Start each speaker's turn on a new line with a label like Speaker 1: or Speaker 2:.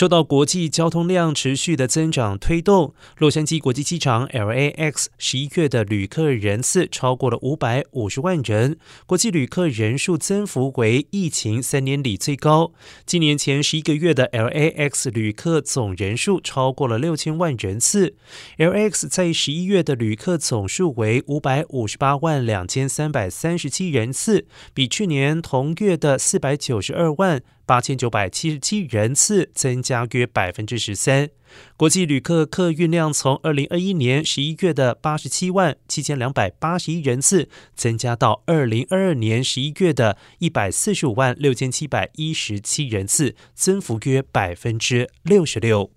Speaker 1: 受到国际交通量持续的增长推动，洛杉矶国际机场 LAX 十一月的旅客人次超过了五百五十万人，国际旅客人数增幅为疫情三年里最高。今年前十一个月的 LAX 旅客总人数超过了六千万人次，LAX 在十一月的旅客总数为五百五十八万两千三百三十七人次，比去年同月的四百九十二万。八千九百七十七人次，增加约百分之十三。国际旅客客运量从二零二一年十一月的八十七万七千两百八十一人次，增加到二零二二年十一月的一百四十五万六千七百一十七人次，增幅约百分之六十六。